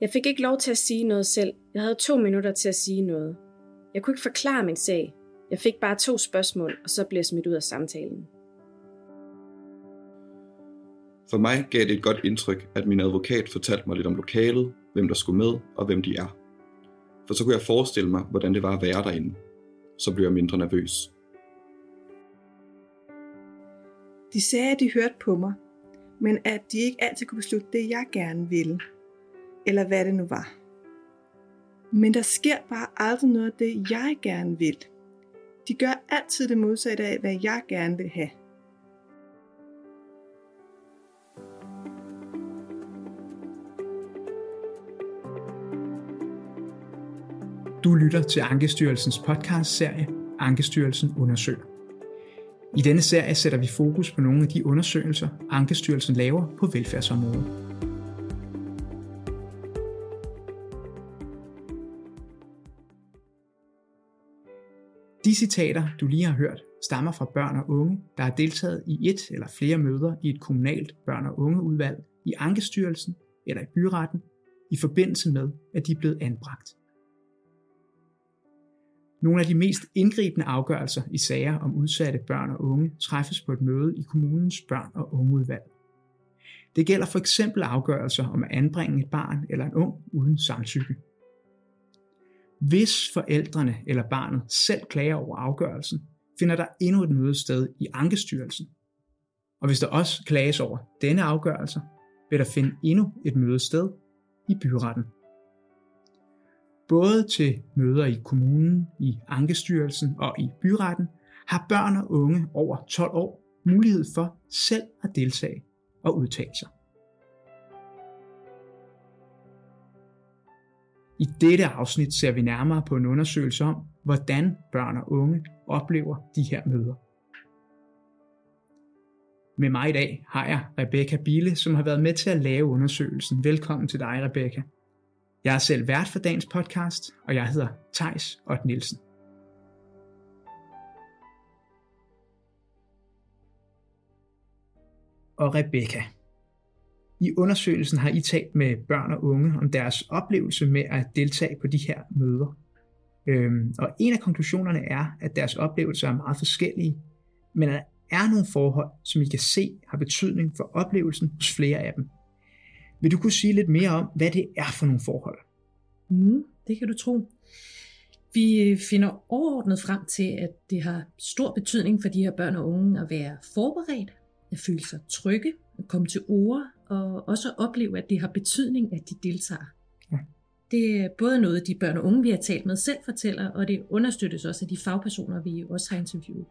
Jeg fik ikke lov til at sige noget selv. Jeg havde to minutter til at sige noget. Jeg kunne ikke forklare min sag. Jeg fik bare to spørgsmål, og så blev jeg smidt ud af samtalen. For mig gav det et godt indtryk, at min advokat fortalte mig lidt om lokalet, hvem der skulle med og hvem de er. For så kunne jeg forestille mig, hvordan det var at være derinde. Så blev jeg mindre nervøs. De sagde, at de hørte på mig, men at de ikke altid kunne beslutte det, jeg gerne ville. Eller hvad det nu var. Men der sker bare aldrig noget af det, jeg gerne vil. De gør altid det modsatte af, hvad jeg gerne vil have. Du lytter til Ankestyrelsens podcast-serie Ankestyrelsen undersøger. I denne serie sætter vi fokus på nogle af de undersøgelser, Ankestyrelsen laver på velfærdsområdet. De citater, du lige har hørt, stammer fra børn og unge, der har deltaget i et eller flere møder i et kommunalt børn- og ungeudvalg i Ankestyrelsen eller i byretten i forbindelse med, at de er blevet anbragt. Nogle af de mest indgribende afgørelser i sager om udsatte børn og unge træffes på et møde i kommunens børn- og ungeudvalg. Det gælder for eksempel afgørelser om at anbringe et barn eller en ung uden samtykke. Hvis forældrene eller barnet selv klager over afgørelsen, finder der endnu et møde sted i Ankestyrelsen. Og hvis der også klages over denne afgørelse, vil der finde endnu et møde sted i byretten. Både til møder i kommunen, i Ankestyrelsen og i byretten har børn og unge over 12 år mulighed for selv at deltage og udtale sig. I dette afsnit ser vi nærmere på en undersøgelse om, hvordan børn og unge oplever de her møder. Med mig i dag har jeg Rebecca Bille, som har været med til at lave undersøgelsen. Velkommen til dig, Rebecca. Jeg er selv vært for dagens podcast, og jeg hedder Tejs Ott Nielsen. Og Rebecca. I undersøgelsen har I talt med børn og unge om deres oplevelse med at deltage på de her møder. Øhm, og en af konklusionerne er, at deres oplevelser er meget forskellige, men at der er nogle forhold, som I kan se har betydning for oplevelsen hos flere af dem. Vil du kunne sige lidt mere om, hvad det er for nogle forhold? Mm, det kan du tro. Vi finder overordnet frem til, at det har stor betydning for de her børn og unge at være forberedt, at føle sig trygge, komme til ord, og også at opleve, at det har betydning, at de deltager. Ja. Det er både noget, de børn og unge, vi har talt med, selv fortæller, og det understøttes også af de fagpersoner, vi også har interviewet.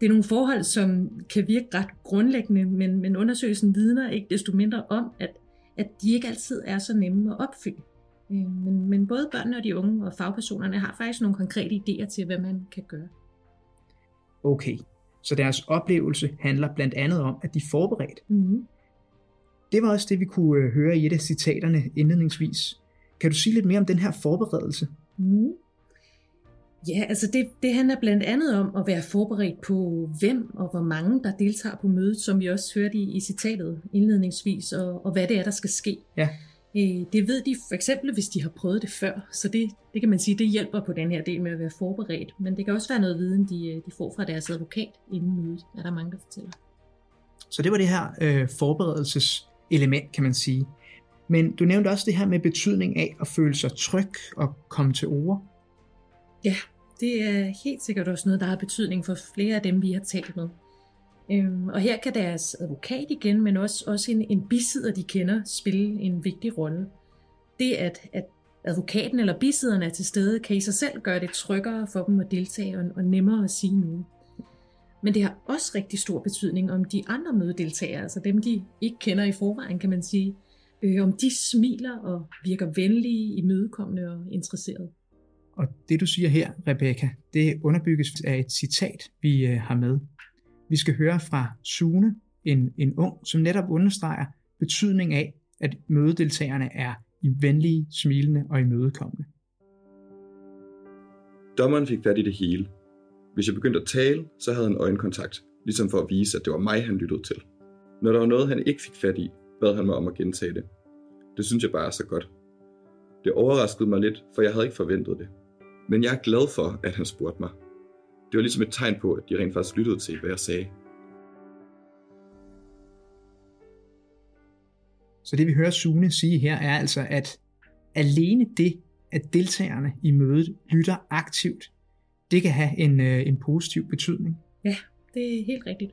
Det er nogle forhold, som kan virke ret grundlæggende, men, men undersøgelsen vidner ikke desto mindre om, at, at de ikke altid er så nemme at opfylde. Øh, men, men både børnene og de unge og fagpersonerne har faktisk nogle konkrete idéer til, hvad man kan gøre. Okay, så deres oplevelse handler blandt andet om, at de er forberedt. Mm-hmm. Det var også det, vi kunne øh, høre i et af citaterne indledningsvis. Kan du sige lidt mere om den her forberedelse? Mm. Ja, altså det, det handler blandt andet om at være forberedt på, hvem og hvor mange, der deltager på mødet, som vi også hørte i, i citatet indledningsvis, og, og hvad det er, der skal ske. Ja. Øh, det ved de for eksempel, hvis de har prøvet det før, så det, det kan man sige, det hjælper på den her del med at være forberedt. Men det kan også være noget viden, de, øh, de får fra deres advokat inden mødet, er der mange, der fortæller. Så det var det her øh, forberedelseselement, kan man sige. Men du nævnte også det her med betydning af at føle sig tryg og komme til ord. Ja, det er helt sikkert også noget, der har betydning for flere af dem, vi har talt med. Øhm, og her kan deres advokat igen, men også, også en, en bisidder, de kender, spille en vigtig rolle. Det, at, at advokaten eller bisidderen er til stede, kan i sig selv gøre det tryggere for dem at deltage og, og nemmere at sige noget. Men det har også rigtig stor betydning om de andre mødedeltagere, altså dem, de ikke kender i forvejen, kan man sige, øh, om de smiler og virker venlige, imødekommende og interesserede. Og det du siger her, Rebecca, det underbygges af et citat, vi øh, har med. Vi skal høre fra Sune, en, en ung, som netop understreger betydning af, at mødedeltagerne er i venlige, smilende og imødekommende. Dommeren fik fat i det hele. Hvis jeg begyndte at tale, så havde han øjenkontakt, ligesom for at vise, at det var mig, han lyttede til. Når der var noget, han ikke fik fat i, bad han mig om at gentage det. Det synes jeg bare er så godt. Det overraskede mig lidt, for jeg havde ikke forventet det. Men jeg er glad for, at han spurgte mig. Det var ligesom et tegn på, at de rent faktisk lyttede til, hvad jeg sagde. Så det vi hører Sune sige her er altså, at alene det, at deltagerne i mødet lytter aktivt, det kan have en, øh, en positiv betydning. Ja, det er helt rigtigt.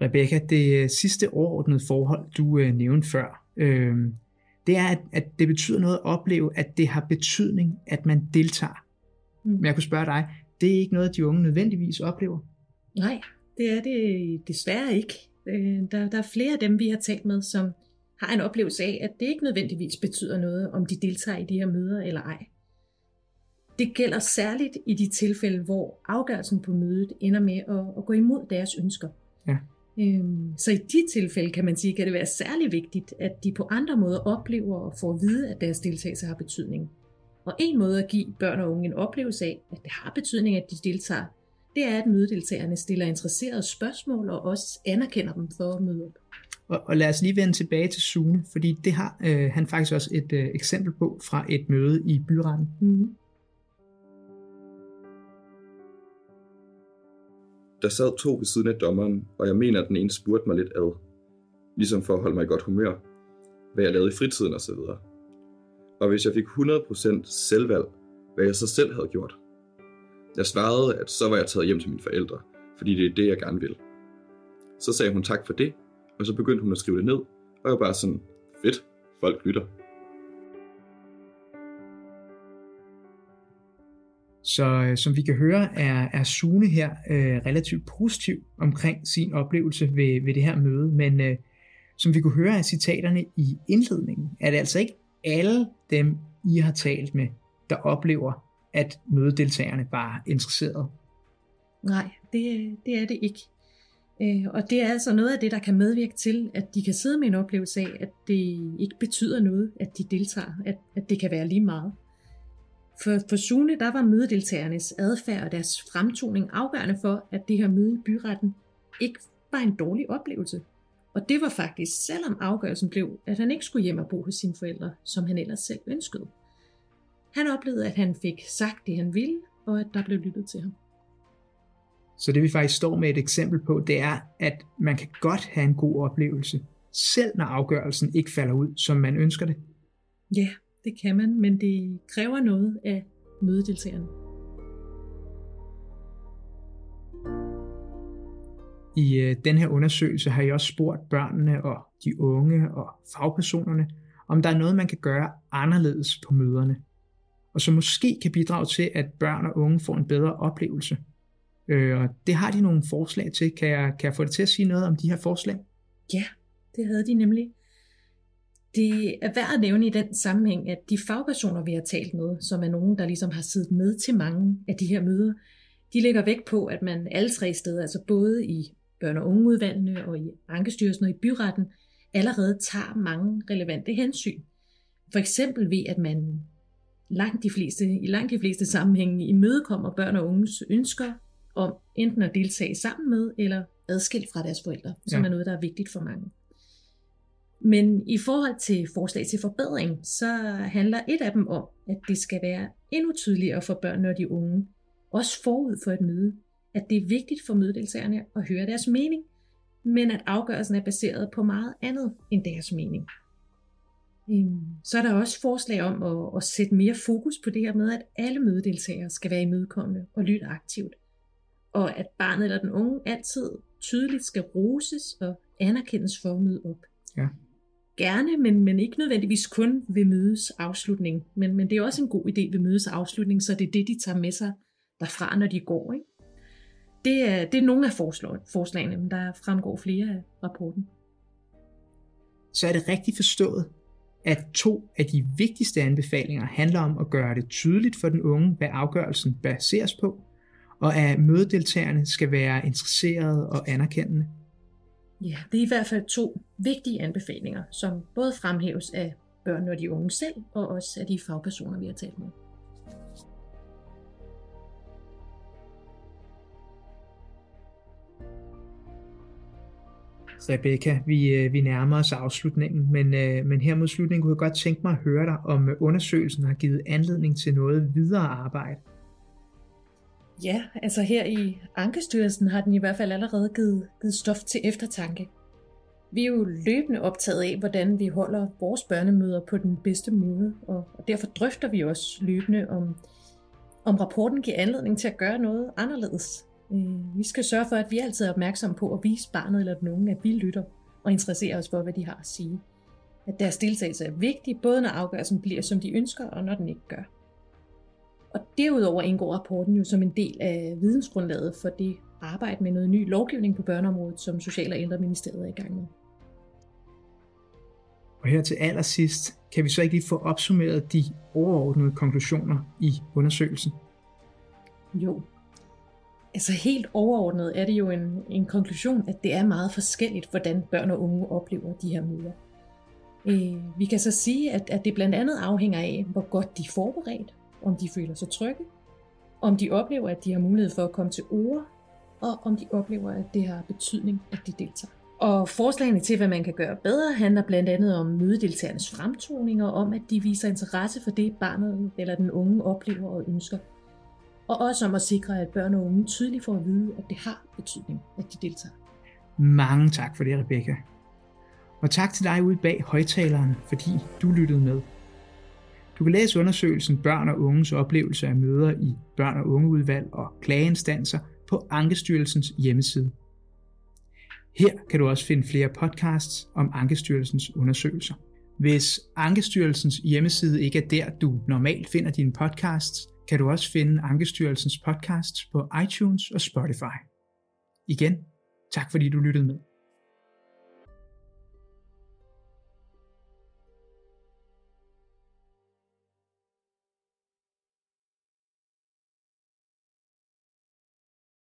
Rebecca, det øh, sidste overordnede forhold, du øh, nævnte før, øh, det er, at, at det betyder noget at opleve, at det har betydning, at man deltager. Mm. Men jeg kunne spørge dig, det er ikke noget, de unge nødvendigvis oplever? Nej, det er det desværre ikke. Øh, der, der er flere af dem, vi har talt med, som har en oplevelse af, at det ikke nødvendigvis betyder noget, om de deltager i de her møder eller ej. Det gælder særligt i de tilfælde, hvor afgørelsen på mødet ender med at, at gå imod deres ønsker. Ja. Øhm, så i de tilfælde kan man sige, kan det være særlig vigtigt, at de på andre måder oplever og får at vide, at deres deltagelse har betydning. Og en måde at give børn og unge en oplevelse af, at det har betydning, at de deltager, det er, at mødedeltagerne stiller interesserede spørgsmål og også anerkender dem for at møde op. Og, og lad os lige vende tilbage til Sune, fordi det har øh, han faktisk også et øh, eksempel på fra et møde i byretten. Mm. Der sad to ved siden af dommeren, og jeg mener, at den ene spurgte mig lidt ad. Ligesom for at holde mig i godt humør. Hvad jeg lavede i fritiden osv. Og, og hvis jeg fik 100% selvvalg, hvad jeg så selv havde gjort. Jeg svarede, at så var jeg taget hjem til mine forældre, fordi det er det, jeg gerne vil. Så sagde hun tak for det, og så begyndte hun at skrive det ned, og jeg var bare sådan, fedt, folk lytter. Så øh, som vi kan høre, er, er Sune her øh, relativt positiv omkring sin oplevelse ved, ved det her møde, men øh, som vi kunne høre af citaterne i indledningen, er det altså ikke alle dem, I har talt med, der oplever, at mødedeltagerne var interesserede. Nej, det, det er det ikke. Øh, og det er altså noget af det, der kan medvirke til, at de kan sidde med en oplevelse af, at det ikke betyder noget, at de deltager, at, at det kan være lige meget. For, for Sune, der var mødedeltagernes adfærd og deres fremtoning afgørende for, at det her møde i byretten ikke var en dårlig oplevelse. Og det var faktisk, selvom afgørelsen blev, at han ikke skulle hjem og bo hos sine forældre, som han ellers selv ønskede. Han oplevede, at han fik sagt det, han ville, og at der blev lyttet til ham. Så det vi faktisk står med et eksempel på, det er, at man kan godt have en god oplevelse, selv når afgørelsen ikke falder ud, som man ønsker det. Ja, det kan man, men det kræver noget af mødedeltagerne. I øh, den her undersøgelse har jeg også spurgt børnene og de unge og fagpersonerne, om der er noget, man kan gøre anderledes på møderne, og som måske kan bidrage til, at børn og unge får en bedre oplevelse. Øh, og det har de nogle forslag til. Kan jeg, kan jeg få det til at sige noget om de her forslag? Ja, det havde de nemlig. Det er værd at nævne i den sammenhæng, at de fagpersoner, vi har talt med, som er nogen, der ligesom har siddet med til mange af de her møder, de lægger vægt på, at man alle tre steder, altså både i børn- og ungeudvalgene og i Ankestyrelsen og i byretten, allerede tager mange relevante hensyn. For eksempel ved, at man langt de fleste, i langt de fleste sammenhænge imødekommer børn og unges ønsker om enten at deltage sammen med eller adskilt fra deres forældre, som ja. er noget, der er vigtigt for mange. Men i forhold til forslag til forbedring, så handler et af dem om, at det skal være endnu tydeligere for børnene og de unge, også forud for et møde, at det er vigtigt for mødedeltagerne at høre deres mening, men at afgørelsen er baseret på meget andet end deres mening. Øhm, så er der også forslag om at, at sætte mere fokus på det her med, at alle mødedeltagere skal være imødekommende og lytte aktivt. Og at barnet eller den unge altid tydeligt skal roses og anerkendes for at møde op. Ja. Gerne, men, men ikke nødvendigvis kun ved mødes afslutning. Men, men det er også en god idé ved mødes afslutning, så det er det, de tager med sig derfra, når de går. Ikke? Det, er, det er nogle af forslagene, men der fremgår flere af rapporten. Så er det rigtigt forstået, at to af de vigtigste anbefalinger handler om at gøre det tydeligt for den unge, hvad afgørelsen baseres på, og at mødedeltagerne skal være interesserede og anerkendende. Ja, det er i hvert fald to vigtige anbefalinger, som både fremhæves af børn og de unge selv, og også af de fagpersoner, vi har talt med. Rebecca, vi, øh, vi nærmer os afslutningen, men, øh, men her mod slutningen kunne jeg godt tænke mig at høre dig, om øh, undersøgelsen har givet anledning til noget videre arbejde. Ja, altså her i Ankestyrelsen har den i hvert fald allerede givet, givet stof til eftertanke. Vi er jo løbende optaget af, hvordan vi holder vores børnemøder på den bedste måde, og, og derfor drøfter vi også løbende, om, om rapporten giver anledning til at gøre noget anderledes. Øh, vi skal sørge for, at vi altid er opmærksomme på at vise barnet eller den unge, at vi lytter og interesserer os for, hvad de har at sige. At deres deltagelse er vigtig, både når afgørelsen bliver, som de ønsker, og når den ikke gør. Og derudover indgår rapporten jo som en del af vidensgrundlaget for det arbejde med noget ny lovgivning på børneområdet, som Social- og Ældreministeriet er i gang med. Og her til allersidst, kan vi så ikke lige få opsummeret de overordnede konklusioner i undersøgelsen? Jo. Altså helt overordnet er det jo en, en konklusion, at det er meget forskelligt, hvordan børn og unge oplever de her møder. Øh, vi kan så sige, at, at det blandt andet afhænger af, hvor godt de er forberedt, om de føler sig trygge, om de oplever, at de har mulighed for at komme til ord, og om de oplever, at det har betydning, at de deltager. Og forslagene til, hvad man kan gøre bedre, handler blandt andet om mødedeltagernes fremtoning og om, at de viser interesse for det, barnet eller den unge oplever og ønsker. Og også om at sikre, at børn og unge tydeligt får at vide, at det har betydning, at de deltager. Mange tak for det, Rebecca. Og tak til dig ude bag højtaleren, fordi du lyttede med. Du kan læse undersøgelsen Børn og unges oplevelser af møder i børn- og ungeudvalg og klageinstanser på Ankestyrelsens hjemmeside. Her kan du også finde flere podcasts om Ankestyrelsens undersøgelser. Hvis Ankestyrelsens hjemmeside ikke er der, du normalt finder dine podcasts, kan du også finde Ankestyrelsens podcasts på iTunes og Spotify. Igen, tak fordi du lyttede med.